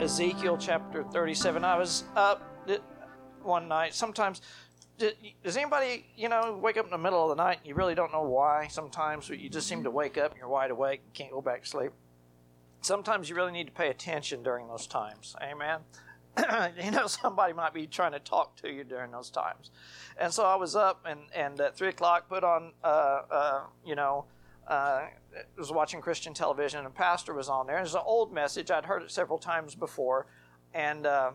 Ezekiel chapter 37. I was up one night. Sometimes, does anybody, you know, wake up in the middle of the night and you really don't know why? Sometimes you just seem to wake up and you're wide awake, can't go back to sleep. Sometimes you really need to pay attention during those times. Amen. you know, somebody might be trying to talk to you during those times. And so I was up and, and at 3 o'clock put on, uh, uh, you know, uh, was watching Christian television, and a pastor was on there. It was an old message. I'd heard it several times before, and uh,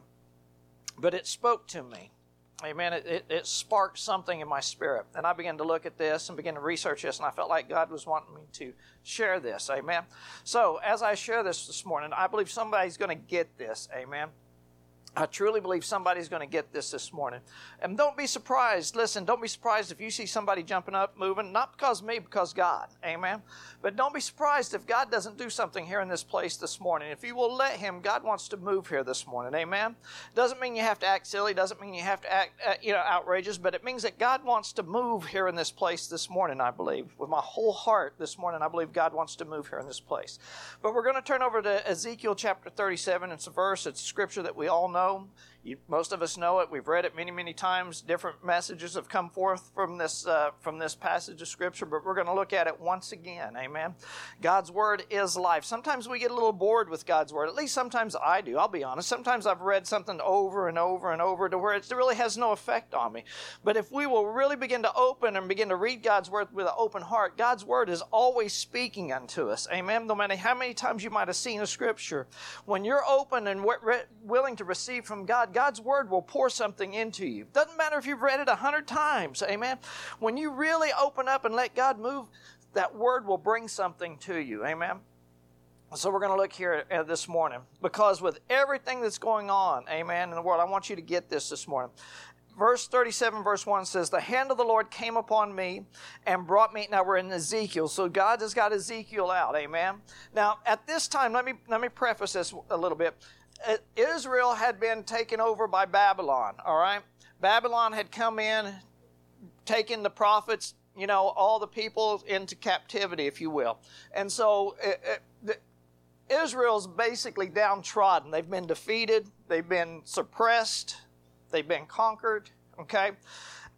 but it spoke to me. Amen. It, it, it, sparked something in my spirit. And I began to look at this and began to research this, and I felt like God was wanting me to share this. Amen. So, as I share this this morning, I believe somebody's going to get this. Amen. I truly believe somebody's going to get this this morning. And don't be surprised. Listen, don't be surprised if you see somebody jumping up, moving, not because me, because God. Amen. But don't be surprised if God doesn't do something here in this place this morning. If you will let Him, God wants to move here this morning. Amen. Doesn't mean you have to act silly. Doesn't mean you have to act, uh, you know, outrageous. But it means that God wants to move here in this place this morning. I believe with my whole heart this morning. I believe God wants to move here in this place. But we're going to turn over to Ezekiel chapter 37. It's a verse. It's a scripture that we all know know. You, most of us know it. We've read it many, many times. Different messages have come forth from this uh, from this passage of Scripture, but we're going to look at it once again. Amen. God's Word is life. Sometimes we get a little bored with God's Word. At least sometimes I do. I'll be honest. Sometimes I've read something over and over and over to where it really has no effect on me. But if we will really begin to open and begin to read God's Word with an open heart, God's Word is always speaking unto us. Amen. No matter how many times you might have seen a Scripture, when you're open and willing to receive from God, God's word will pour something into you. Doesn't matter if you've read it a hundred times. Amen. When you really open up and let God move, that word will bring something to you. Amen. So we're going to look here uh, this morning because with everything that's going on, amen, in the world, I want you to get this this morning. Verse 37, verse 1 says, The hand of the Lord came upon me and brought me. Now we're in Ezekiel, so God has got Ezekiel out, amen. Now, at this time, let me, let me preface this a little bit. Uh, Israel had been taken over by Babylon, all right? Babylon had come in, taken the prophets, you know, all the people into captivity, if you will. And so uh, uh, it, it, Israel's basically downtrodden. They've been defeated, they've been suppressed, they've been conquered, okay?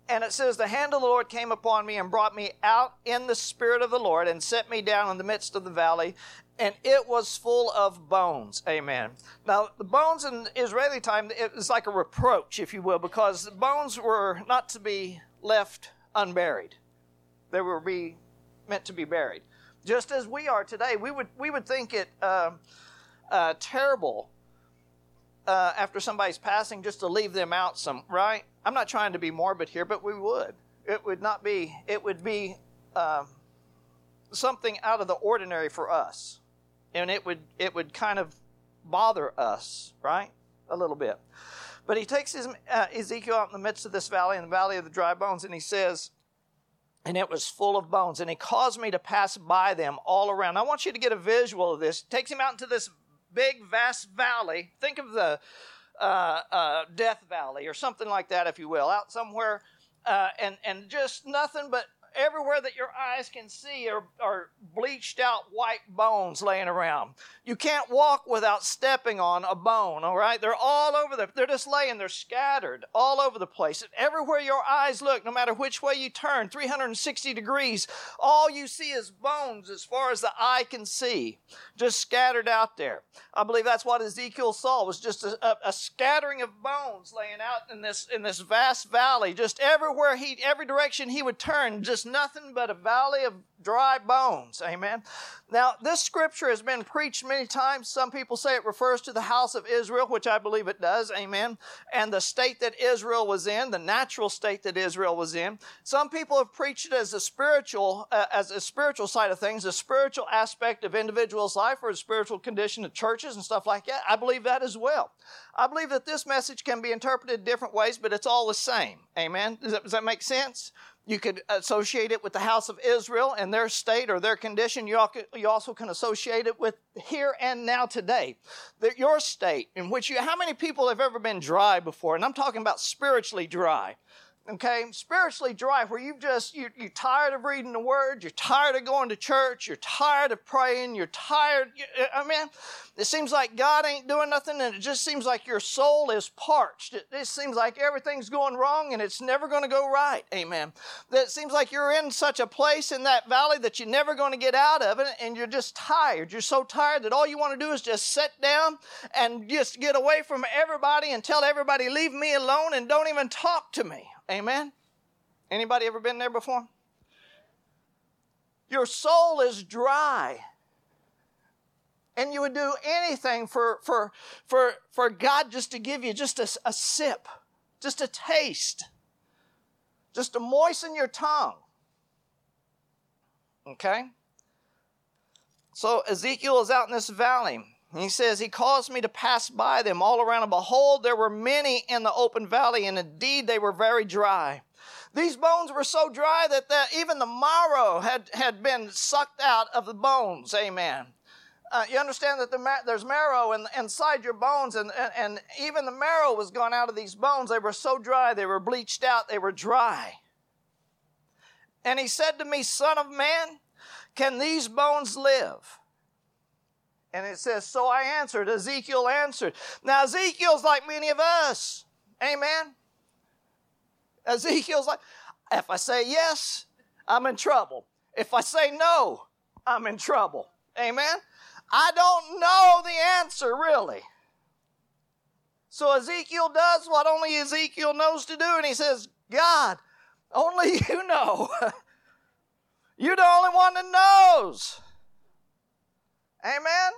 And it says, The hand of the Lord came upon me and brought me out in the spirit of the Lord and set me down in the midst of the valley and it was full of bones. Amen. Now, the bones in Israeli time, was like a reproach, if you will, because the bones were not to be left unburied. They were be meant to be buried. Just as we are today, we would, we would think it uh, uh, terrible uh, after somebody's passing just to leave them out some, right? I'm not trying to be morbid here, but we would. It would not be, it would be um, something out of the ordinary for us and it would it would kind of bother us, right, a little bit. But he takes his, uh, Ezekiel out in the midst of this valley, in the valley of the dry bones, and he says, and it was full of bones, and he caused me to pass by them all around. I want you to get a visual of this. Takes him out into this big, vast valley. Think of the uh, uh, Death Valley or something like that, if you will, out somewhere, uh, and and just nothing but everywhere that your eyes can see are, are bleached out white bones laying around. You can't walk without stepping on a bone, all right? They're all over the, they're just laying, they're scattered all over the place. And everywhere your eyes look, no matter which way you turn, 360 degrees, all you see is bones as far as the eye can see, just scattered out there. I believe that's what Ezekiel saw was just a, a, a scattering of bones laying out in this, in this vast valley, just everywhere he, every direction he would turn, just nothing but a valley of dry bones. Amen. Now, this scripture has been preached many times. Some people say it refers to the house of Israel, which I believe it does. Amen. And the state that Israel was in, the natural state that Israel was in. Some people have preached it as a spiritual, uh, as a spiritual side of things, a spiritual aspect of individuals' life or a spiritual condition of churches and stuff like that. I believe that as well. I believe that this message can be interpreted different ways, but it's all the same. Amen. Does that, does that make sense? You could associate it with the house of Israel and their state or their condition. You also can associate it with here and now today. Your state in which you, how many people have ever been dry before? And I'm talking about spiritually dry. Okay? Spiritually dry where you just you, you're tired of reading the word you're tired of going to church you're tired of praying you're tired i mean it seems like god ain't doing nothing and it just seems like your soul is parched. It, it seems like everything's going wrong and it's never going to go right amen. That it seems like you're in such a place in that valley that you're never going to get out of it and you're just tired. You're so tired that all you want to do is just sit down and just get away from everybody and tell everybody leave me alone and don't even talk to me Amen? Anybody ever been there before? Your soul is dry. And you would do anything for, for, for, for God just to give you just a, a sip, just a taste, just to moisten your tongue. Okay? So Ezekiel is out in this valley. He says, He caused me to pass by them all around, and behold, there were many in the open valley, and indeed they were very dry. These bones were so dry that the, even the marrow had, had been sucked out of the bones. Amen. Uh, you understand that the, there's marrow in, inside your bones, and, and, and even the marrow was gone out of these bones. They were so dry, they were bleached out, they were dry. And he said to me, Son of man, can these bones live? And it says, So I answered. Ezekiel answered. Now, Ezekiel's like many of us. Amen. Ezekiel's like, if I say yes, I'm in trouble. If I say no, I'm in trouble. Amen. I don't know the answer really. So Ezekiel does what only Ezekiel knows to do, and he says, God, only you know. You're the only one that knows. Amen.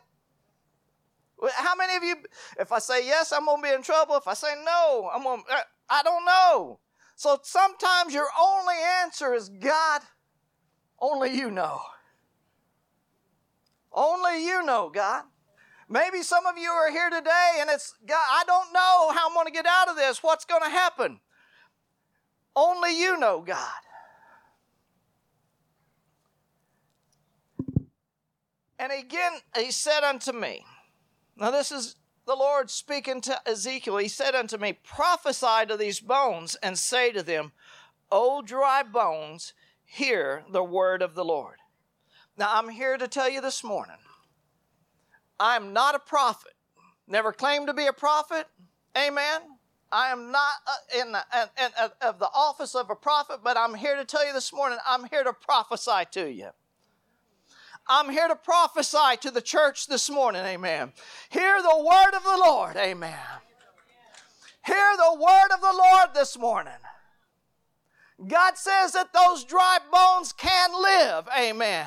How many of you, if I say yes, I'm going to be in trouble. If I say no, I'm going to, uh, I don't know. So sometimes your only answer is God, only you know. Only you know, God. Maybe some of you are here today and it's, God, I don't know how I'm going to get out of this. What's going to happen? Only you know, God. And again, he said unto me, now, this is the Lord speaking to Ezekiel. He said unto me, Prophesy to these bones and say to them, O dry bones, hear the word of the Lord. Now, I'm here to tell you this morning I'm not a prophet, never claimed to be a prophet. Amen. I am not in the, in, in, of the office of a prophet, but I'm here to tell you this morning, I'm here to prophesy to you. I'm here to prophesy to the church this morning, amen. Hear the word of the Lord, amen. Hear the word of the Lord this morning. God says that those dry bones can live, amen.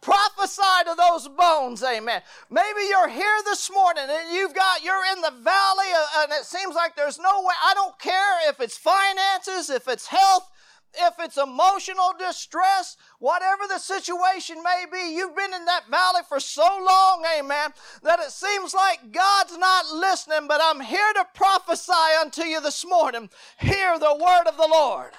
Prophesy to those bones, amen. Maybe you're here this morning and you've got, you're in the valley uh, and it seems like there's no way. I don't care if it's finances, if it's health, if it's emotional distress, whatever the situation may be, you've been in that valley for so long, amen, that it seems like God's not listening, but I'm here to prophesy unto you this morning. Hear the word of the Lord.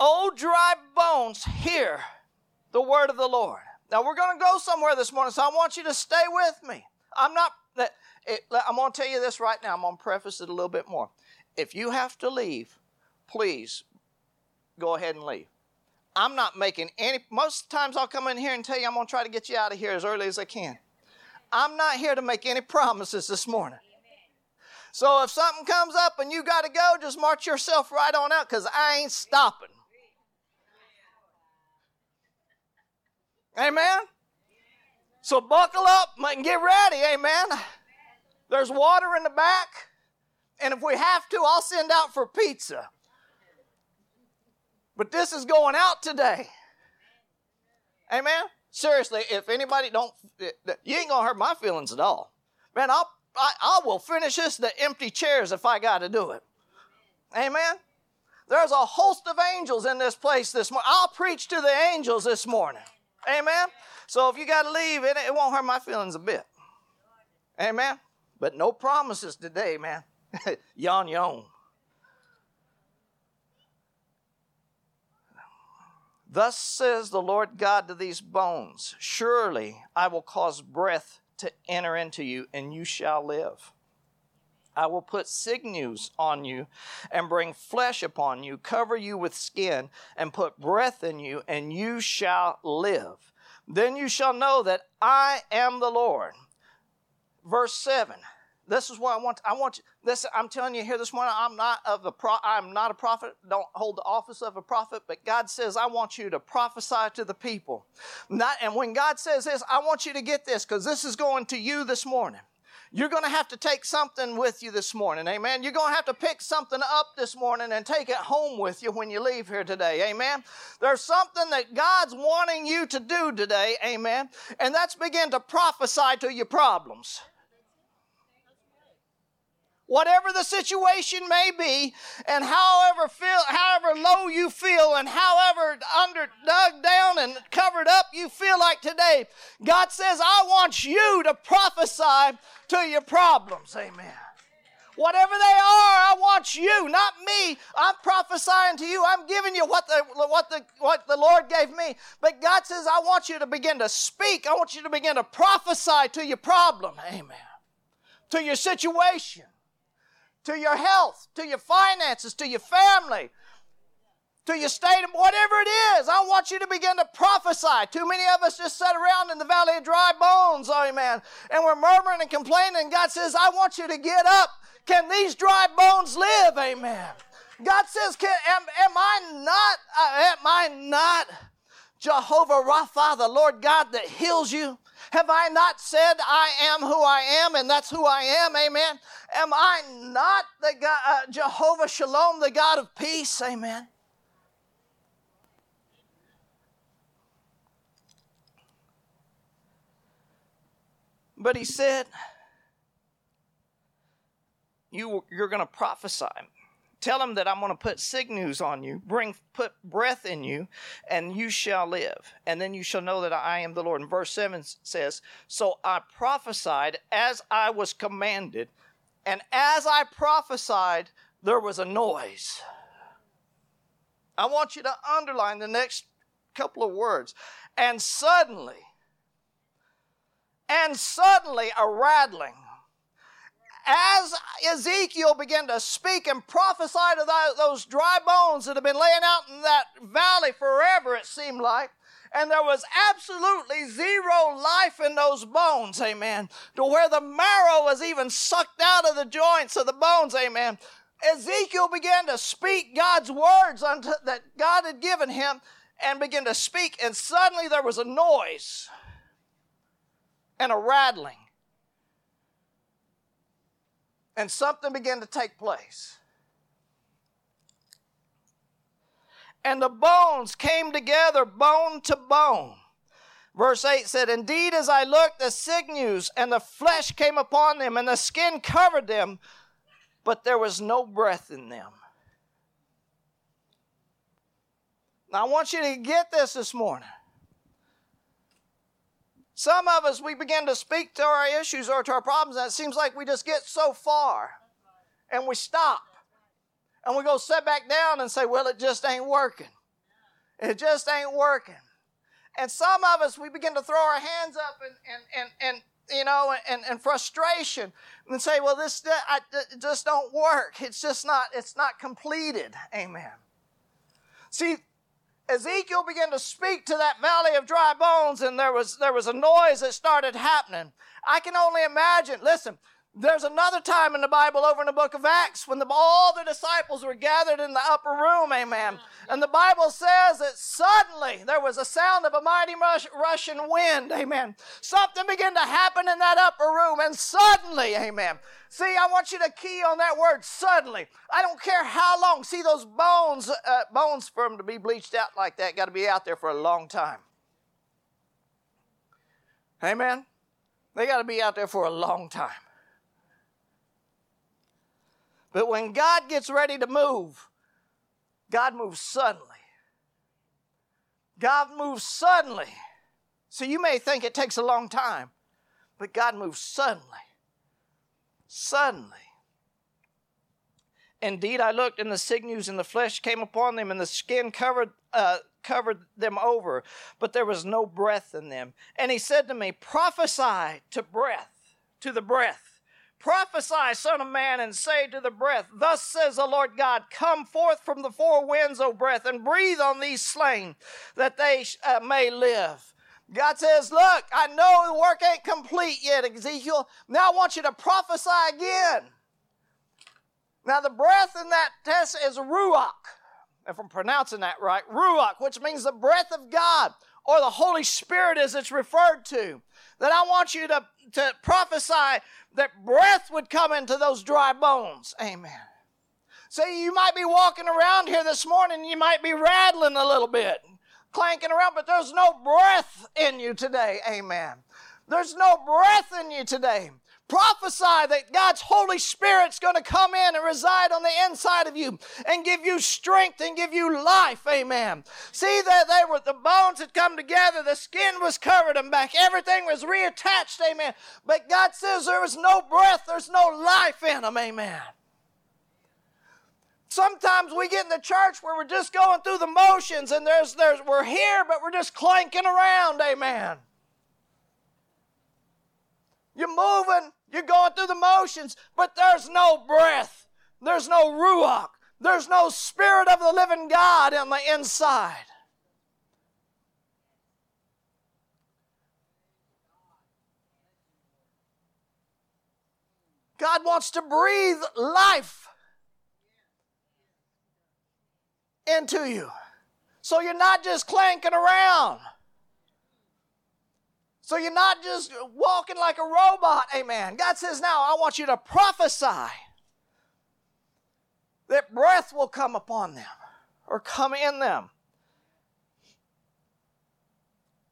Oh, dry bones, hear the word of the Lord. Now, we're going to go somewhere this morning, so I want you to stay with me. I'm not it, I'm going to tell you this right now. I'm going to preface it a little bit more. If you have to leave, please go ahead and leave. I'm not making any, most times I'll come in here and tell you I'm going to try to get you out of here as early as I can. I'm not here to make any promises this morning. So if something comes up and you got to go, just march yourself right on out because I ain't stopping. Amen? So buckle up and get ready. Amen. There's water in the back. And if we have to, I'll send out for pizza. But this is going out today. Amen. Seriously, if anybody don't, you ain't gonna hurt my feelings at all. Man, I'll, I, I will finish this the empty chairs if I got to do it. Amen. There's a host of angels in this place this morning. I'll preach to the angels this morning. Amen. So if you got to leave, it, it won't hurt my feelings a bit. Amen. But no promises today, man. yon yon. Thus says the Lord God to these bones Surely I will cause breath to enter into you, and you shall live. I will put sinews on you and bring flesh upon you, cover you with skin, and put breath in you, and you shall live. Then you shall know that I am the Lord. Verse 7. This is what I want. I want you. This I'm telling you here this morning. I'm not of a pro, I'm not a prophet. Don't hold the office of a prophet. But God says I want you to prophesy to the people. Not, and when God says this, I want you to get this because this is going to you this morning. You're going to have to take something with you this morning. Amen. You're going to have to pick something up this morning and take it home with you when you leave here today. Amen. There's something that God's wanting you to do today. Amen. And that's begin to prophesy to your problems whatever the situation may be, and however feel, however low you feel, and however under dug down and covered up you feel like today, God says, "I want you to prophesy to your problems." Amen. Whatever they are, I want you, not me. I'm prophesying to you. I'm giving you what the, what the, what the Lord gave me. But God says, I want you to begin to speak. I want you to begin to prophesy to your problem. Amen. To your situation to your health, to your finances, to your family, to your state, whatever it is. I want you to begin to prophesy. Too many of us just sit around in the valley of dry bones, amen, and we're murmuring and complaining. God says, I want you to get up. Can these dry bones live? Amen. God says, Can, am, am I not, uh, am I not Jehovah Rapha, the Lord God that heals you? Have I not said I am who I am and that's who I am? Amen. Am I not the God, uh, Jehovah Shalom, the God of peace? Amen. But he said, you, You're going to prophesy. Tell him that I'm going to put sinews on you, bring put breath in you, and you shall live. And then you shall know that I am the Lord. And verse 7 says, So I prophesied as I was commanded, and as I prophesied, there was a noise. I want you to underline the next couple of words. And suddenly, and suddenly a rattling as Ezekiel began to speak and prophesy to those dry bones that had been laying out in that valley forever, it seemed like, and there was absolutely zero life in those bones, amen, to where the marrow was even sucked out of the joints of the bones, amen. Ezekiel began to speak God's words unto, that God had given him and began to speak, and suddenly there was a noise and a rattling and something began to take place. And the bones came together, bone to bone. Verse 8 said, Indeed, as I looked, the sinews and the flesh came upon them, and the skin covered them, but there was no breath in them. Now, I want you to get this this morning. Some of us, we begin to speak to our issues or to our problems, and it seems like we just get so far and we stop. And we go sit back down and say, well, it just ain't working. It just ain't working. And some of us, we begin to throw our hands up and, and, and, and you know, and, and frustration and say, well, this I, it just don't work. It's just not, it's not completed. Amen. See, Ezekiel began to speak to that valley of dry bones, and there was, there was a noise that started happening. I can only imagine, listen, there's another time in the Bible over in the book of Acts when the, all the disciples were gathered in the upper room, amen. And the Bible says that suddenly there was a sound of a mighty rushing wind, amen. Something began to happen in that upper room, and suddenly, amen. See, I want you to key on that word suddenly. I don't care how long. See, those bones, uh, bones for them to be bleached out like that, got to be out there for a long time. Amen? They got to be out there for a long time. But when God gets ready to move, God moves suddenly. God moves suddenly. So you may think it takes a long time, but God moves suddenly. Suddenly. Indeed, I looked, and the sinews and the flesh came upon them, and the skin covered uh, covered them over, but there was no breath in them. And he said to me, Prophesy to breath, to the breath. Prophesy, Son of Man, and say to the breath, Thus says the Lord God, Come forth from the four winds, O breath, and breathe on these slain, that they uh, may live. God says, Look, I know the work ain't complete yet, Ezekiel. Now I want you to prophesy again. Now, the breath in that test is ruach, if I'm pronouncing that right, ruach, which means the breath of God or the Holy Spirit as it's referred to. That I want you to, to prophesy that breath would come into those dry bones. Amen. So you might be walking around here this morning, you might be rattling a little bit, clanking around, but there's no breath in you today. Amen. There's no breath in you today. Prophesy that God's Holy Spirit's going to come in and reside on the inside of you and give you strength and give you life. Amen. See that they were the bones had come together, the skin was covered them back, everything was reattached. Amen. But God says there was no breath, there's no life in them. Amen. Sometimes we get in the church where we're just going through the motions and there's, there's we're here, but we're just clanking around. Amen. You're moving, you're going through the motions, but there's no breath. There's no ruach. There's no spirit of the living God on the inside. God wants to breathe life into you. So you're not just clanking around. So you're not just walking like a robot, amen. God says, now I want you to prophesy that breath will come upon them or come in them.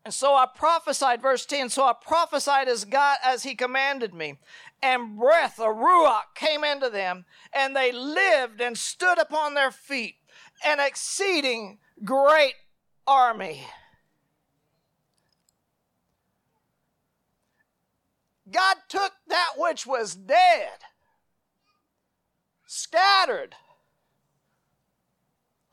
And so I prophesied, verse 10, so I prophesied as God as he commanded me. And breath, a ruach, came into them, and they lived and stood upon their feet, an exceeding great army. God took that which was dead, scattered,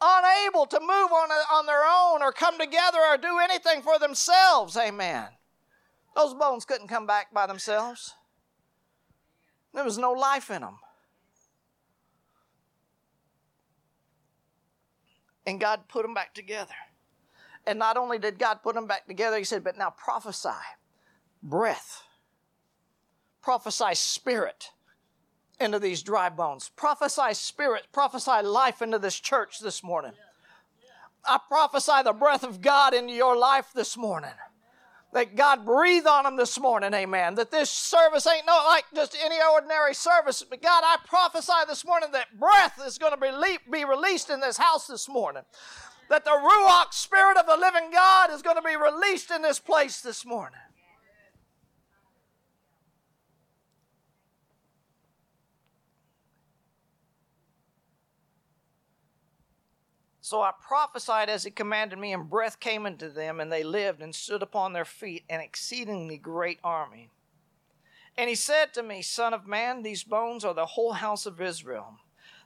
unable to move on, on their own or come together or do anything for themselves. Amen. Those bones couldn't come back by themselves, there was no life in them. And God put them back together. And not only did God put them back together, He said, but now prophesy, breath prophesy spirit into these dry bones. Prophesy spirit, prophesy life into this church this morning. I prophesy the breath of God into your life this morning. That God breathe on them this morning, amen. That this service ain't no like just any ordinary service, but God, I prophesy this morning that breath is going to be, le- be released in this house this morning. That the Ruach Spirit of the living God is going to be released in this place this morning. So I prophesied as he commanded me, and breath came into them, and they lived and stood upon their feet, an exceedingly great army. And he said to me, Son of man, these bones are the whole house of Israel.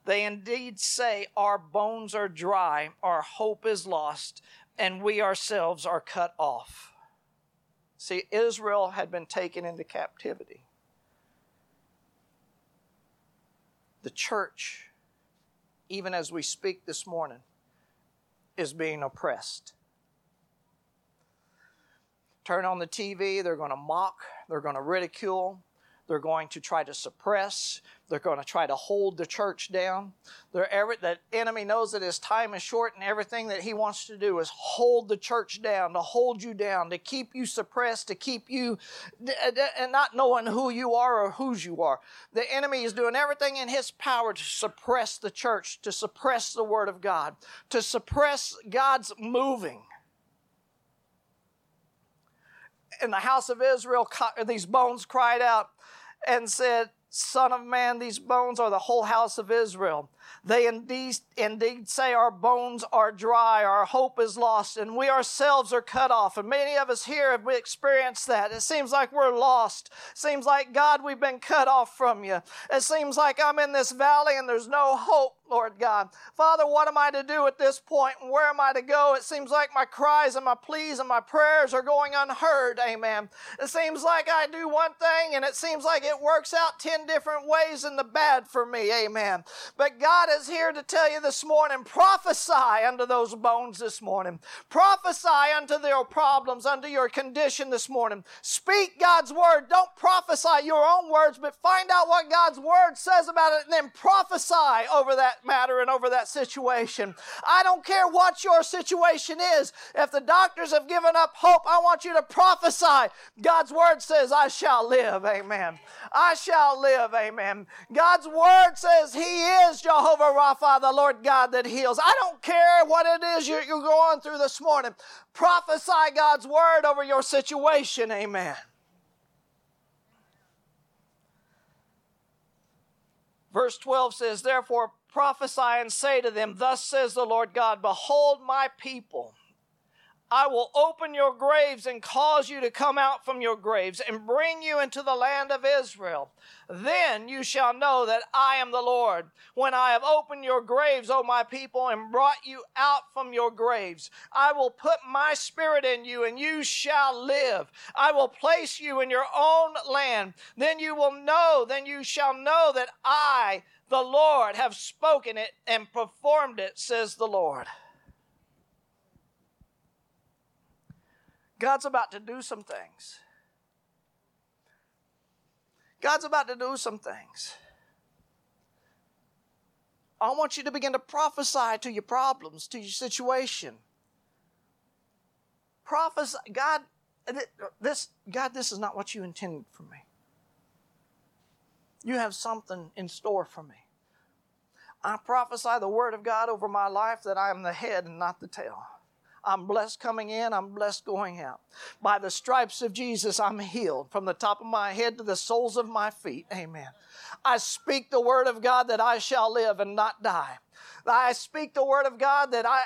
They indeed say, Our bones are dry, our hope is lost, and we ourselves are cut off. See, Israel had been taken into captivity. The church, even as we speak this morning, is being oppressed. Turn on the TV, they're going to mock, they're going to ridicule, they're going to try to suppress. They're going to try to hold the church down. Every, the enemy knows that his time is short, and everything that he wants to do is hold the church down, to hold you down, to keep you suppressed, to keep you and not knowing who you are or whose you are. The enemy is doing everything in his power to suppress the church, to suppress the word of God, to suppress God's moving in the house of Israel, these bones cried out, and said, Son of man, these bones are the whole house of Israel. They indeed, indeed say our bones are dry, our hope is lost, and we ourselves are cut off. And many of us here have experienced that. It seems like we're lost. Seems like, God, we've been cut off from you. It seems like I'm in this valley and there's no hope. Lord God. Father, what am I to do at this point and where am I to go? It seems like my cries and my pleas and my prayers are going unheard. Amen. It seems like I do one thing and it seems like it works out 10 different ways in the bad for me. Amen. But God is here to tell you this morning prophesy unto those bones this morning. Prophesy unto their problems, unto your condition this morning. Speak God's word. Don't prophesy your own words, but find out what God's word says about it and then prophesy over that matter and over that situation. I don't care what your situation is. If the doctors have given up hope, I want you to prophesy. God's word says, I shall live. Amen. I shall live. Amen. God's word says He is Jehovah Rapha, the Lord God that heals. I don't care what it is you're, you're going through this morning. Prophesy God's word over your situation. Amen. Verse 12 says, Therefore prophesy and say to them, Thus says the Lord God, Behold my people. I will open your graves and cause you to come out from your graves and bring you into the land of Israel. Then you shall know that I am the Lord, when I have opened your graves, O my people, and brought you out from your graves. I will put my spirit in you, and you shall live. I will place you in your own land. Then you will know, then you shall know that I, the Lord, have spoken it and performed it, says the Lord. God's about to do some things. God's about to do some things. I want you to begin to prophesy to your problems, to your situation. Prophesy, God, this, God, this is not what you intended for me. You have something in store for me. I prophesy the word of God over my life that I am the head and not the tail. I'm blessed coming in, I'm blessed going out. By the stripes of Jesus, I'm healed from the top of my head to the soles of my feet. Amen. I speak the word of God that I shall live and not die. I speak the word of God that I,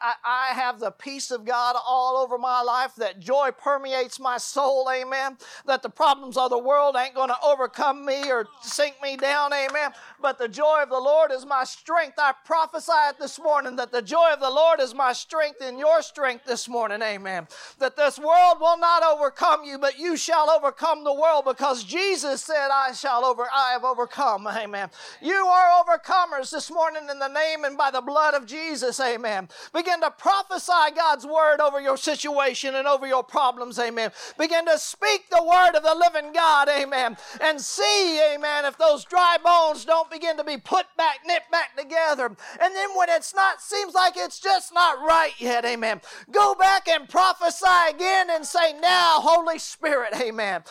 I, I have the peace of God all over my life, that joy permeates my soul, amen. That the problems of the world ain't going to overcome me or sink me down, amen. But the joy of the Lord is my strength. I prophesy it this morning that the joy of the Lord is my strength and your strength this morning, amen. That this world will not overcome you, but you shall overcome the world because Jesus said, I shall over, I have overcome, amen. You are overcomers this morning in the name name and by the blood of Jesus, amen. Begin to prophesy God's word over your situation and over your problems, amen. Begin to speak the word of the living God, amen. And see, amen, if those dry bones don't begin to be put back, knit back together. And then when it's not, seems like it's just not right yet, amen. Go back and prophesy again and say, Now, Holy Spirit, amen.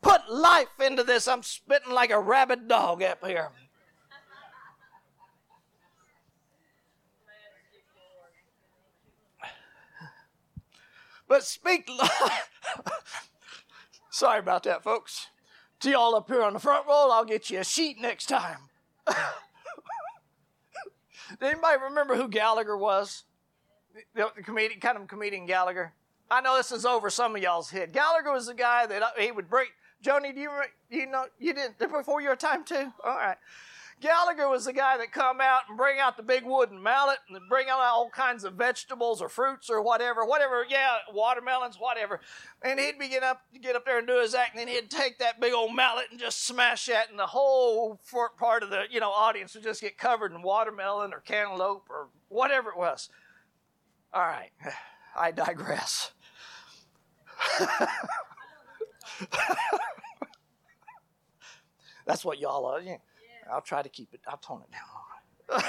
Put life into this. I'm spitting like a rabid dog up here. But speak. Sorry about that, folks. To y'all up here on the front row, I'll get you a sheet next time. Did anybody remember who Gallagher was? The, the comedian, kind of comedian Gallagher. I know this is over some of y'all's head. Gallagher was the guy that uh, he would break. Joni, do you you know you didn't before your time too? All right. Gallagher was the guy that come out and bring out the big wooden mallet and bring out all kinds of vegetables or fruits or whatever, whatever, yeah, watermelons, whatever. And he'd begin up get up there and do his act, and then he'd take that big old mallet and just smash that, and the whole part of the you know audience would just get covered in watermelon or cantaloupe or whatever it was. All right, I digress. That's what y'all are. Know. I'll try to keep it, I'll tone it down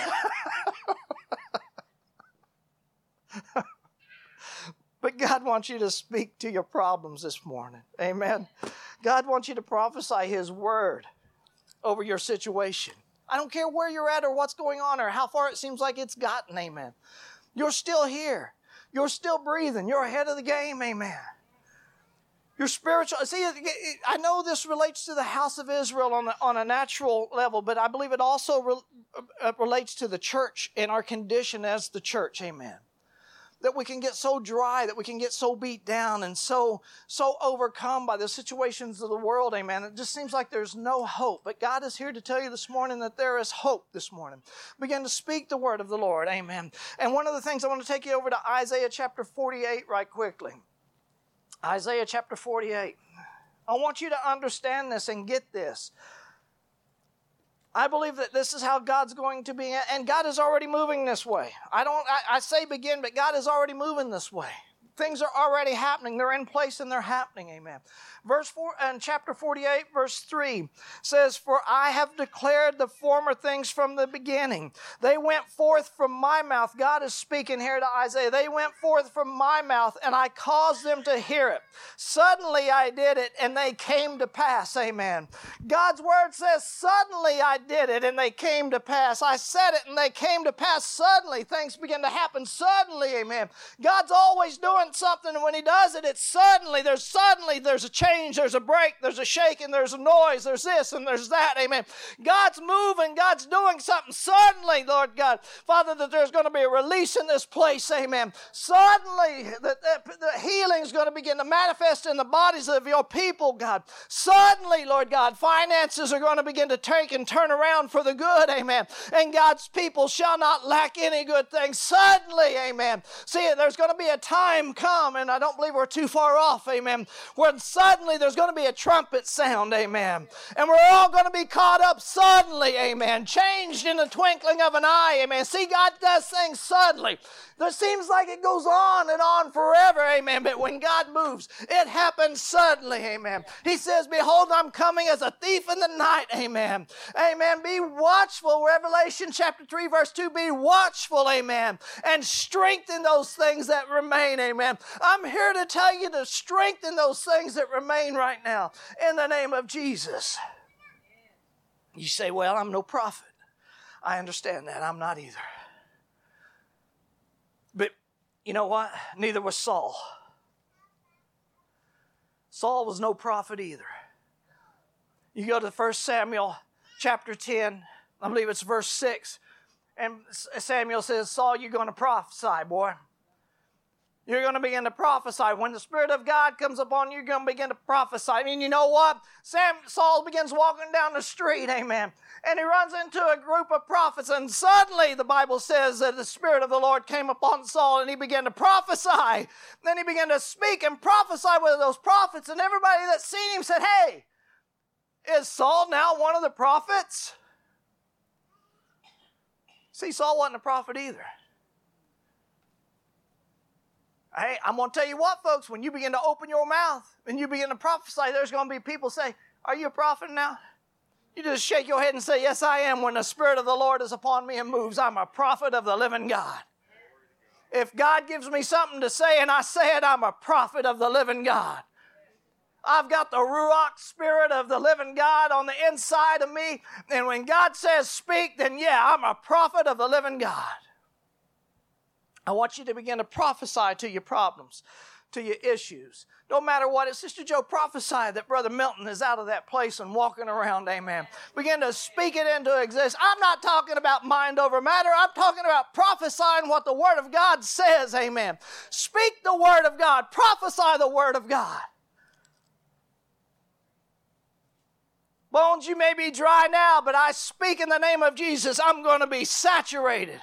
but God wants you to speak to your problems this morning. Amen. God wants you to prophesy His word over your situation. I don't care where you're at or what's going on or how far it seems like it's gotten. Amen. You're still here. You're still breathing. You're ahead of the game. Amen. Your spiritual, see, I know this relates to the house of Israel on, the, on a natural level, but I believe it also re, uh, relates to the church and our condition as the church. Amen. that we can get so dry, that we can get so beat down and so, so overcome by the situations of the world, amen. It just seems like there's no hope. But God is here to tell you this morning that there is hope this morning. Begin to speak the word of the Lord, amen. And one of the things I want to take you over to Isaiah chapter 48 right quickly. Isaiah chapter 48. I want you to understand this and get this. I believe that this is how God's going to be, and God is already moving this way. I don't, I, I, say begin, but God is already moving this way. Things are already happening. They're in place and they're happening. Amen. Verse 4 and chapter 48, verse 3 says, For I have declared the former things from the beginning. They went forth from my mouth. God is speaking here to Isaiah. They went forth from my mouth, and I caused them to hear it. Suddenly I did it, and they came to pass. Amen. God's word says, Suddenly I did it, and they came to pass. I said it, and they came to pass. Suddenly things begin to happen. Suddenly, amen. God's always doing something, and when He does it, it's suddenly. There's suddenly, there's a change there's a break, there's a shaking, there's a noise, there's this and there's that. Amen. God's moving, God's doing something. Suddenly, Lord God, Father, that there's going to be a release in this place. Amen. Suddenly, that the healing is going to begin to manifest in the bodies of your people, God. Suddenly, Lord God, finances are going to begin to take and turn around for the good. Amen. And God's people shall not lack any good thing. Suddenly, amen. See, there's going to be a time come, and I don't believe we're too far off, amen, when suddenly there's going to be a trumpet sound, amen. And we're all going to be caught up suddenly, amen. Changed in the twinkling of an eye, amen. See, God does things suddenly. It seems like it goes on and on forever, amen. But when God moves, it happens suddenly, amen. He says, Behold, I'm coming as a thief in the night, amen. Amen. Be watchful. Revelation chapter 3, verse 2 Be watchful, amen. And strengthen those things that remain, amen. I'm here to tell you to strengthen those things that remain right now in the name of Jesus. You say, Well, I'm no prophet. I understand that. I'm not either. But you know what? Neither was Saul. Saul was no prophet either. You go to 1 Samuel chapter 10, I believe it's verse 6, and Samuel says, Saul, you're going to prophesy, boy. You're going to begin to prophesy. When the Spirit of God comes upon you, you're going to begin to prophesy. I mean, you know what? Sam, Saul begins walking down the street, amen. And he runs into a group of prophets, and suddenly the Bible says that the Spirit of the Lord came upon Saul and he began to prophesy. Then he began to speak and prophesy with those prophets, and everybody that seen him said, Hey, is Saul now one of the prophets? See, Saul wasn't a prophet either. Hey, I'm going to tell you what, folks, when you begin to open your mouth and you begin to prophesy, there's going to be people say, Are you a prophet now? You just shake your head and say, Yes, I am. When the Spirit of the Lord is upon me and moves, I'm a prophet of the living God. If God gives me something to say and I say it, I'm a prophet of the living God. I've got the Ruach Spirit of the living God on the inside of me. And when God says speak, then yeah, I'm a prophet of the living God. I want you to begin to prophesy to your problems, to your issues. No matter what it, Sister Joe prophesied that Brother Milton is out of that place and walking around, amen. Begin to speak it into existence. I'm not talking about mind over matter. I'm talking about prophesying what the Word of God says, amen. Speak the Word of God. Prophesy the Word of God. Bones, you may be dry now, but I speak in the name of Jesus. I'm going to be saturated.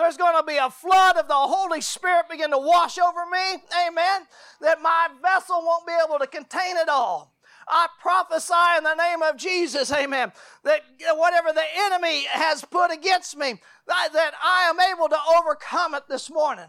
There's going to be a flood of the Holy Spirit begin to wash over me. Amen. That my vessel won't be able to contain it all. I prophesy in the name of Jesus, amen, that whatever the enemy has put against me, that, I am able to overcome it this morning.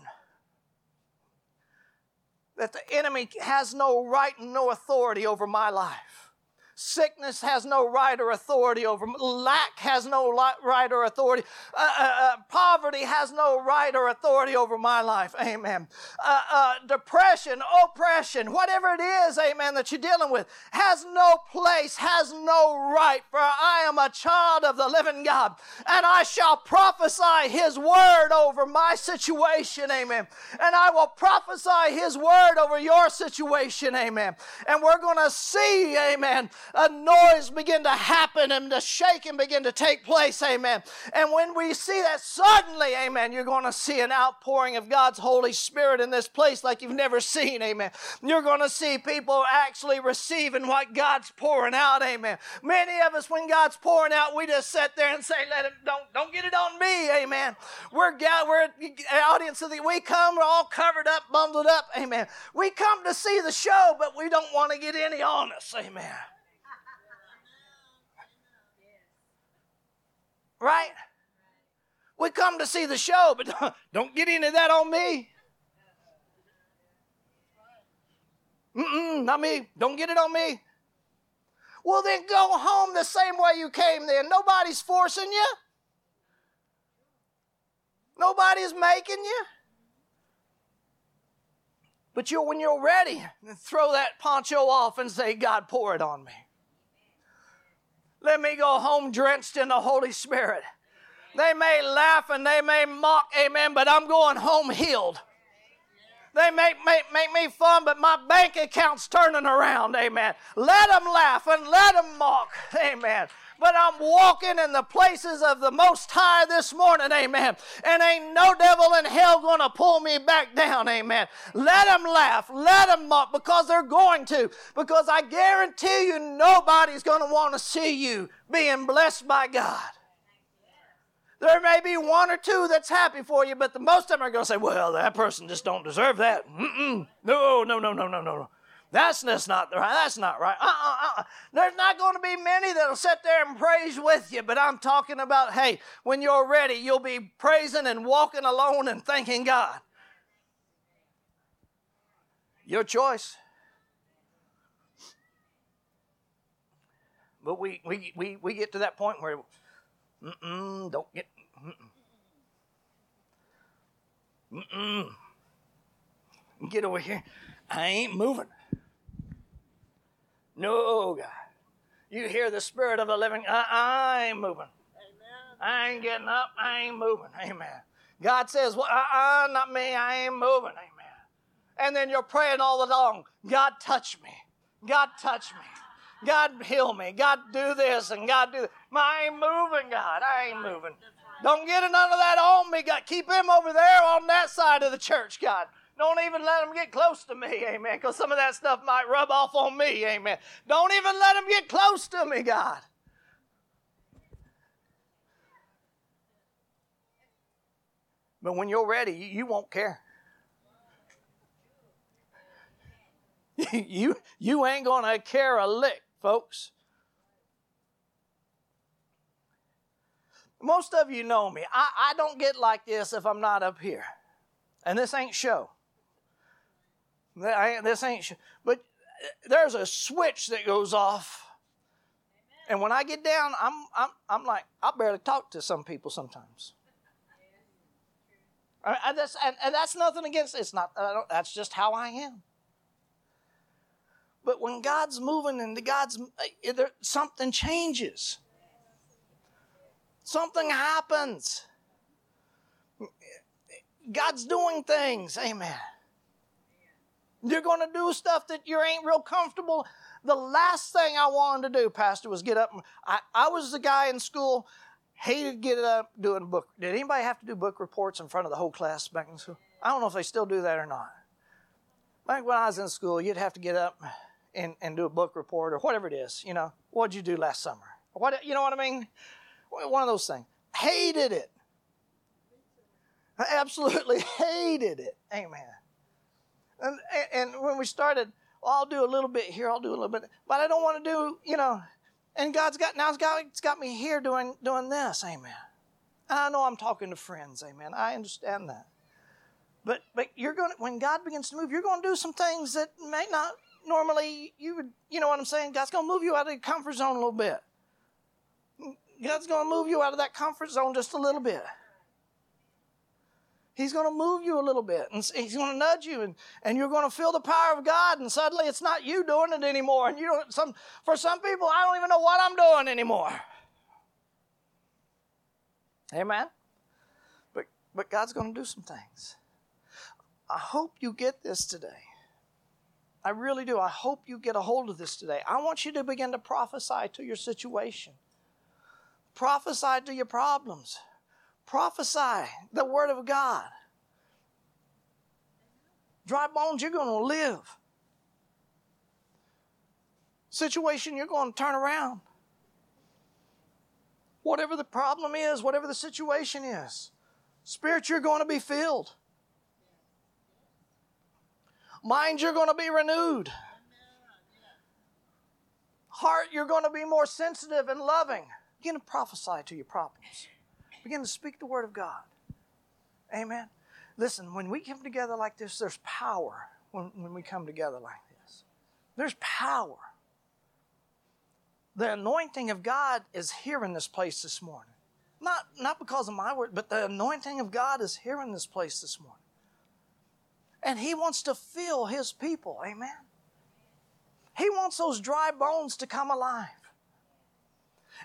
That the enemy has no right and no authority over my life. Sickness has no right or authority over me. Lack has no right or authority. Uh, uh, uh, poverty has no right or authority over my life. Amen. Uh, uh, depression, oppression, whatever it is, amen, that you're dealing with, has no place, has no right. For I am a child of the living God, and I shall prophesy His word over my situation. Amen. And I will prophesy His word over your situation. Amen. And we're going to see, amen a noise begin to happen and the shaking begin to take place, amen. And when we see that suddenly, amen, you're going to see an outpouring of God's Holy Spirit in this place like you've never seen, amen. You're going to see people actually receiving what God's pouring out, amen. Many of us, when God's pouring out, we just sit there and say, let him, don't, don't get it on me, amen. We're, we're an audience of the, we come, we're all covered up, bundled up, amen. We come to see the show, but we don't want to get any on us, amen. Right? We come to see the show, but don't get any of that on me. Mm-mm, not me. Don't get it on me. Well, then go home the same way you came then. Nobody's forcing you. Nobody's making you. But you when you're ready, throw that poncho off and say, God, pour it on me. Let me go home drenched in the Holy Spirit. They may laugh and they may mock, amen, but I'm going home healed. They make, make, make me fun, but my bank account's turning around, amen. Let them laugh and let them mock, amen but I'm walking in the places of the Most High this morning, amen. And ain't no devil in hell gonna pull me back down, amen. Let them laugh, let them mock, because they're going to. Because I guarantee you, nobody's gonna want to see you being blessed by God. There may be one or two that's happy for you, but the most of them are going to say, "Well, that person just don't deserve that." Mm-mm. No, no, no, no, no, no. That's, that's not right. That's not right. Uh-uh, uh-uh. There's not going to be many that'll sit there and praise with you, but I'm talking about, hey, when you're ready, you'll be praising and walking alone and thanking God. Your choice. But we, we, we, we get to that point where, mm-mm, don't get, mm-mm. Mm-mm. Get over here. I ain't moving. No, God. You hear the spirit of the living. I, I ain't moving. Amen. I ain't getting up. I ain't moving. Amen. God says, well, uh, uh, not me. I ain't moving. Amen. And then you're praying all along. God, touch me. God, touch me. God, heal me. God, do this and God, do that. I ain't moving, God. I ain't moving. Don't get none of that on me, God. Keep him over there on that side of the church, God. Don't even let them get close to me, amen, because some of that stuff might rub off on me, amen. Don't even let them get close to me, God. But when you're ready, you won't care. you, you ain't going to care a lick, folks. Most of you know me. I, I don't get like this if I'm not up here. And this ain't show. This ain't, but uh, there's a switch that goes off. And when I get down, I'm, I'm, I'm like, I barely talk to some people sometimes. I, that's, and, and, that's nothing against it's not that's just how I am. But when God's moving and the God's uh, something changes. Something happens. God's doing things. Amen. You're going to do stuff that you ain't real comfortable. The last thing I wanted to do, Pastor, was get up. I, I was the guy in school, hated getting up doing book. Did anybody have to do book reports in front of the whole class back in school? I don't know if they still do that or not. Back when I was in school, you'd have to get up and, and do a book report or whatever it is. You know, what'd you do last summer? What you know what I mean? One of those things. Hated it. I absolutely hated it. Amen. And, and when we started, well, I'll do a little bit here, I'll do a little bit, but I don't want to do, you know, and God's got, now God's got me here doing, doing this, amen. And I know I'm talking to friends, amen. I understand that. But, but you're going to, when God begins to move, you're going to do some things that may not normally, you would, you know what I'm saying? God's going to move you out of your comfort zone a little bit. God's going to move you out of that comfort zone just a little bit. He's going to move you a little bit and he's going to nudge you and, and you're going to feel the power of God and suddenly it's not you doing it anymore. And you don't, some, for some people, I don't even know what I'm doing anymore. Amen. But, but God's going to do some things. I hope you get this today. I really do. I hope you get a hold of this today. I want you to begin to prophesy to your situation, prophesy to your problems, prophesy the Word of God. Dry bones, you're going to live. Situation, you're going to turn around. Whatever the problem is, whatever the situation is, spirit, you're going to be filled. Mind, you're going to be renewed. Heart, you're going to be more sensitive and loving. Begin to prophesy to your problems. Begin to speak the word of God. Amen. Listen, when we come together like this, there's power when, when we come together like this. There's power. The anointing of God is here in this place this morning. Not, not because of my word, but the anointing of God is here in this place this morning. And He wants to fill His people. Amen. He wants those dry bones to come alive.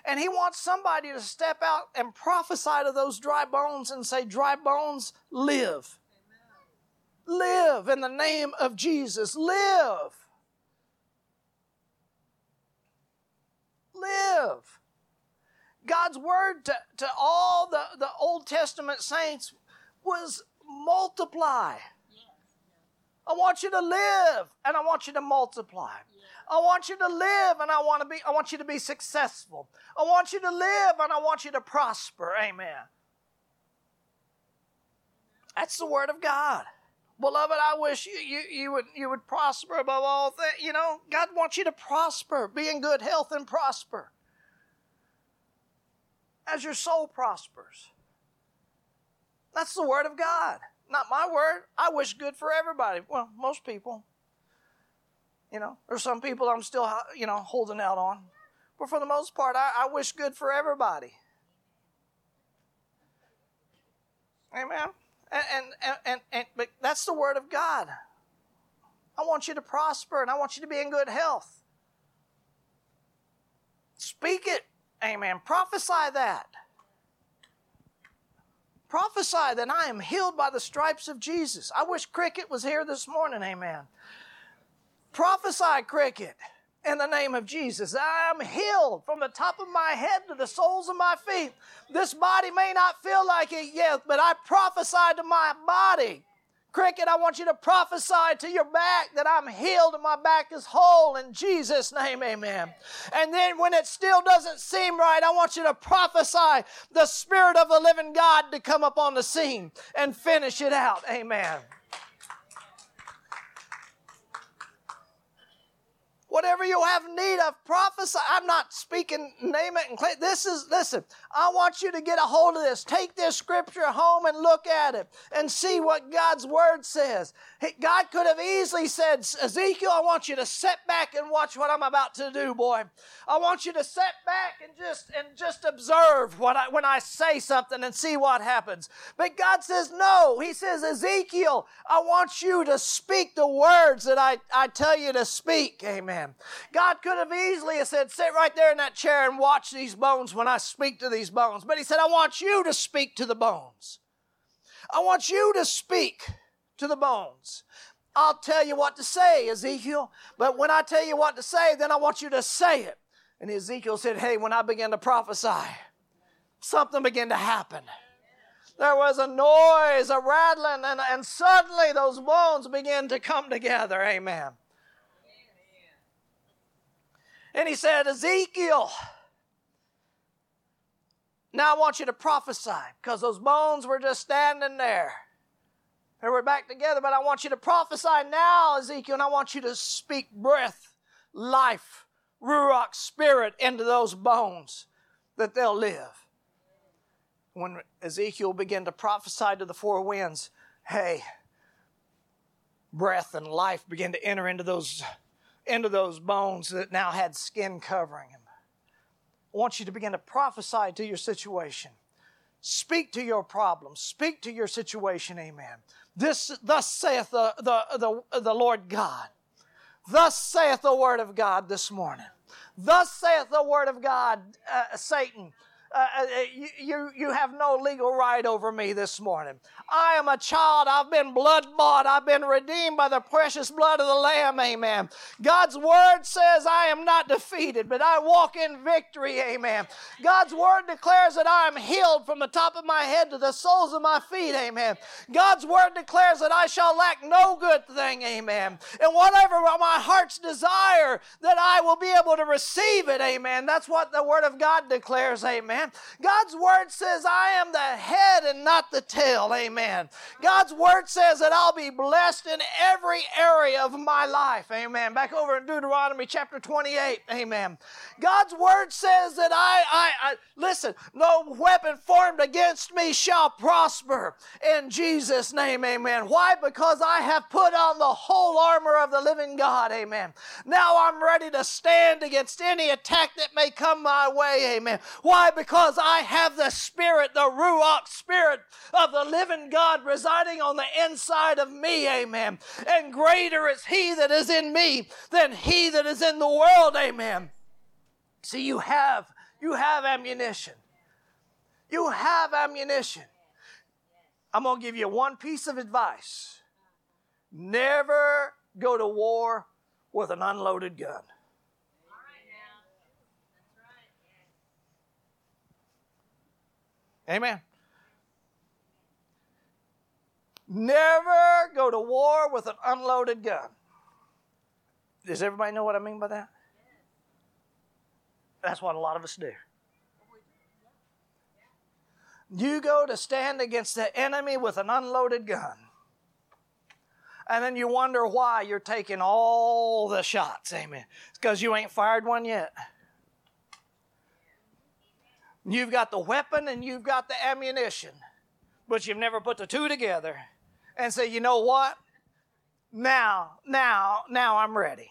And He wants somebody to step out and prophesy to those dry bones and say, Dry bones, live. Live in the name of Jesus. Live. Live. God's word to, to all the, the Old Testament saints was multiply. I want you to live and I want you to multiply. I want you to live and I want to be I want you to be successful. I want you to live and I want you to prosper. Amen. That's the word of God. Beloved, I wish you, you, you would you would prosper above all things. You know, God wants you to prosper, be in good health and prosper. As your soul prospers. That's the word of God. Not my word. I wish good for everybody. Well, most people. You know, there's some people I'm still, you know, holding out on. But for the most part, I, I wish good for everybody. Amen. And, and, and, and, but that's the word of God. I want you to prosper and I want you to be in good health. Speak it. Amen. Prophesy that. Prophesy that I am healed by the stripes of Jesus. I wish Cricket was here this morning, amen. Prophesy, Cricket, in the name of Jesus. I am healed from the top of my head to the soles of my feet. This body may not feel like it yet, but I prophesy to my body Cricket, I want you to prophesy to your back that I'm healed and my back is whole in Jesus' name, amen. And then when it still doesn't seem right, I want you to prophesy the Spirit of the living God to come up on the scene and finish it out, amen. Whatever you have need of, prophesy. I'm not speaking, name it and claim. This is, listen, I want you to get a hold of this. Take this scripture home and look at it and see what God's word says. God could have easily said, Ezekiel, I want you to sit back and watch what I'm about to do, boy. I want you to sit back and just, and just observe what I, when I say something and see what happens. But God says, no. He says, Ezekiel, I want you to speak the words that I, I tell you to speak. Amen. God could have easily said, sit right there in that chair and watch these bones when I speak to these bones. But he said, I want you to speak to the bones. I want you to speak to the bones. I'll tell you what to say, Ezekiel, but when I tell you what to say, then I want you to say it. And Ezekiel said, Hey, when I began to prophesy, something began to happen. There was a noise, a rattling, and, and suddenly those bones began to come together. Amen. And he said, Ezekiel, now I want you to prophesy because those bones were just standing there. And we're back together, but I want you to prophesy now, Ezekiel, and I want you to speak breath, life, Ruach spirit into those bones that they'll live. When Ezekiel began to prophesy to the four winds, hey, breath and life began to enter into those into those bones that now had skin covering them. I want you to begin to prophesy to your situation. Speak to your problem. Speak to your situation. Amen. This, thus saith the, the, the, the Lord God. Thus saith the word of God this morning. Thus saith the word of God, uh, Satan. Uh, uh, you, you, you have no legal right over me this morning. I am a child. I've been blood bought. I've been redeemed by the precious blood of the Lamb. Amen. God's word says I am not defeated, but I walk in victory. Amen. God's word declares that I am healed from the top of my head to the soles of my feet. Amen. God's word declares that I shall lack no good thing. Amen. And whatever my heart's desire, that I will be able to receive it. Amen. That's what the word of God declares. Amen. God's word says I am the head and not the tail. Amen. God's word says that I'll be blessed in every area of my life. Amen. Back over in Deuteronomy chapter 28. Amen. God's word says that I, I, I listen, no weapon formed against me shall prosper in Jesus' name. Amen. Why? Because I have put on the whole armor of the living God. Amen. Now I'm ready to stand against any attack that may come my way. Amen. Why? Because I have the Spirit, the Ruach Spirit of the living God residing on the inside of me. Amen. And greater is He that is in me than He that is in the world. Amen. See, you have, you have ammunition. You have ammunition. I'm going to give you one piece of advice. Never go to war with an unloaded gun. Amen. Never go to war with an unloaded gun. Does everybody know what I mean by that? That's what a lot of us do. You go to stand against the enemy with an unloaded gun. And then you wonder why you're taking all the shots. Amen. It's because you ain't fired one yet. You've got the weapon and you've got the ammunition, but you've never put the two together and say, you know what? Now, now, now I'm ready.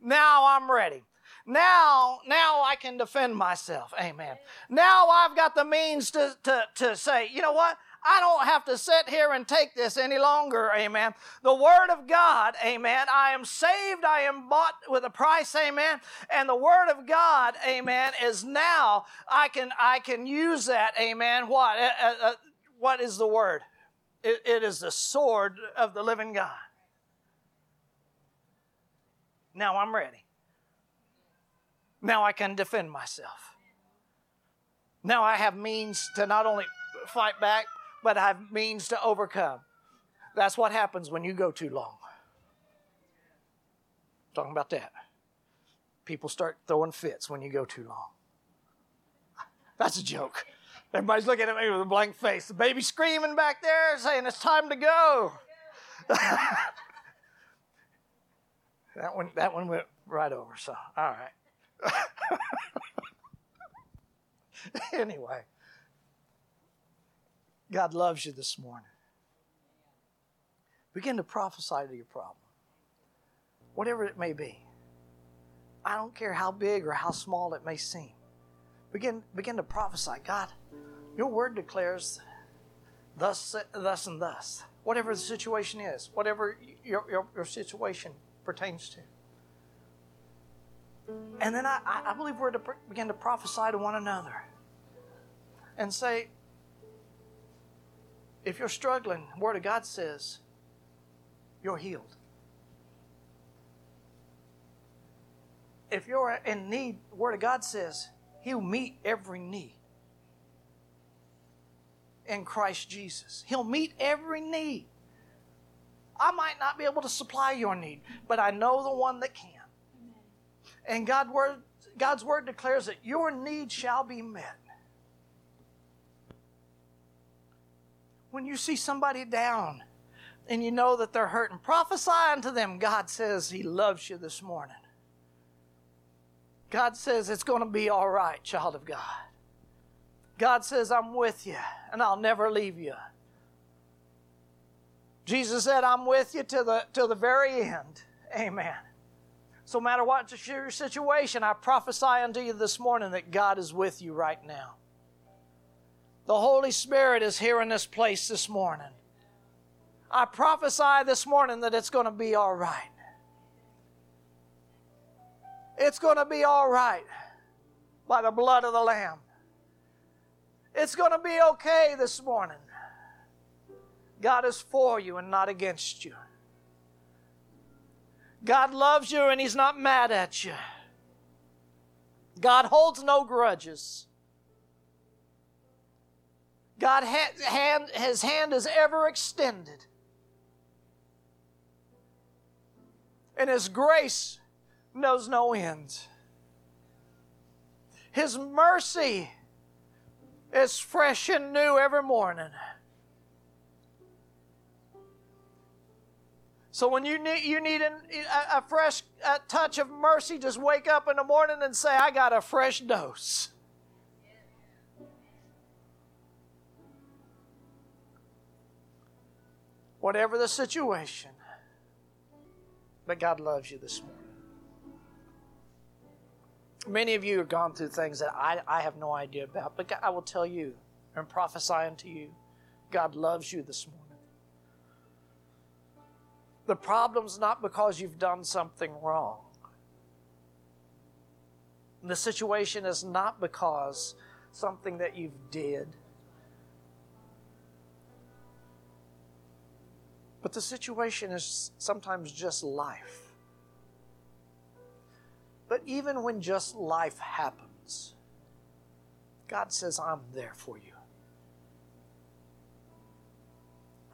Now I'm ready. Now, now I can defend myself. Amen. Now I've got the means to, to, to say, you know what? I don't have to sit here and take this any longer. Amen. The Word of God, amen. I am saved. I am bought with a price. Amen. And the Word of God, amen, is now I can I can use that. Amen. What? Uh, uh, uh what is the Word? It, it is the sword of the living God. Now I'm ready. Now I can defend myself. Now I have means to not only fight back, but have means to overcome. That's what happens when you go too long. Talking about that. People start throwing fits when you go too long. That's a joke. Everybody's looking at me with a blank face. The baby screaming back there saying it's time to go. that one that one went right over, so all right. anyway. God loves you this morning. Begin to prophesy to your problem, whatever it may be. I don't care how big or how small it may seem. Begin, begin to prophesy. God, your word declares thus, thus and thus. Whatever the situation is, whatever your, your, your situation pertains to. And then I, I believe we're to begin to prophesy to one another and say, if you're struggling, the Word of God says you're healed. If you're in need, the Word of God says He'll meet every need in Christ Jesus. He'll meet every need. I might not be able to supply your need, but I know the one that can. And God word, God's word declares that your need shall be met. When you see somebody down and you know that they're hurting, prophesy unto them. God says He loves you this morning. God says it's going to be all right, child of God. God says, I'm with you and I'll never leave you. Jesus said, I'm with you to the, to the very end. Amen. So, no matter what your situation, I prophesy unto you this morning that God is with you right now. The Holy Spirit is here in this place this morning. I prophesy this morning that it's going to be all right. It's going to be all right by the blood of the Lamb. It's going to be okay this morning. God is for you and not against you. God loves you and He's not mad at you. God holds no grudges. God hand, his hand is ever extended. And his grace knows no end. His mercy is fresh and new every morning. So when you need you need an, a, a, fresh a touch of mercy, just wake up in the morning and say, "I got a fresh dose." Whatever the situation, but God loves you this morning. Many of you have gone through things that I, I have no idea about, but God, I will tell you and prophesy unto you God loves you this morning. The problem's not because you've done something wrong. The situation is not because something that you've did. But the situation is sometimes just life. But even when just life happens, God says, I'm there for you.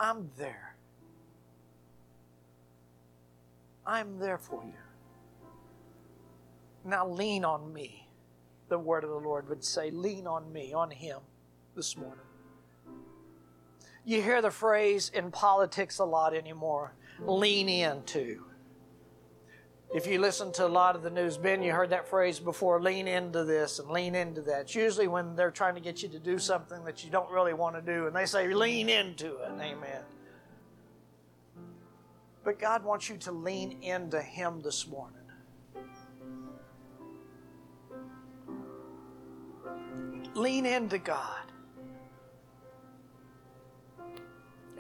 I'm there. I'm there for you. Now lean on me. The word of the Lord would say, lean on me, on Him this morning. You hear the phrase in politics a lot anymore lean into. If you listen to a lot of the news, Ben, you heard that phrase before lean into this and lean into that. It's usually when they're trying to get you to do something that you don't really want to do, and they say lean into it. Amen. But God wants you to lean into Him this morning. Lean into God.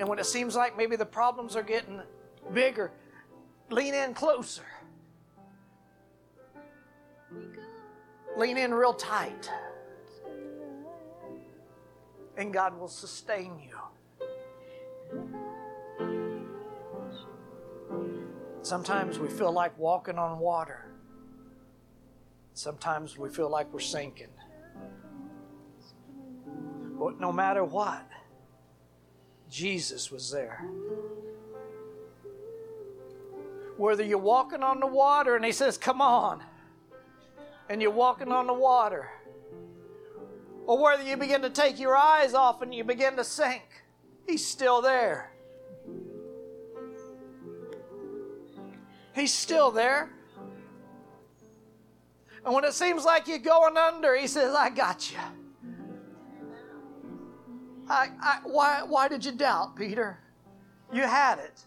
And when it seems like maybe the problems are getting bigger, lean in closer. Lean in real tight. And God will sustain you. Sometimes we feel like walking on water. Sometimes we feel like we're sinking. But no matter what, Jesus was there. Whether you're walking on the water and He says, Come on, and you're walking on the water, or whether you begin to take your eyes off and you begin to sink, He's still there. He's still there. And when it seems like you're going under, he says, I got you. I, I, why, why did you doubt, Peter? You had it.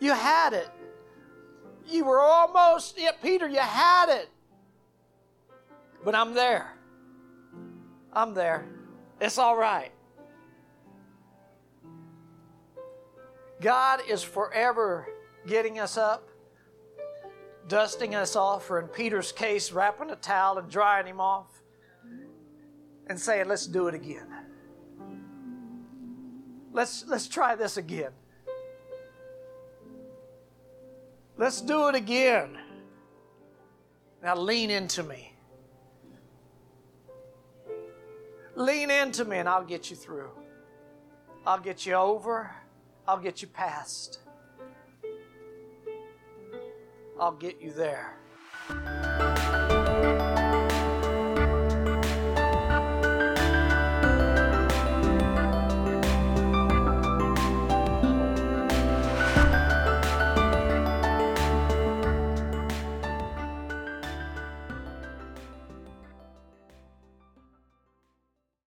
You had it. You were almost, yeah, Peter, you had it. But I'm there. I'm there. It's all right. God is forever getting us up dusting us off, or in Peter's case, wrapping a towel and drying him off, and saying, Let's do it again. Let's, let's try this again. Let's do it again. Now lean into me. Lean into me, and I'll get you through. I'll get you over. I'll get you past. I'll get you there.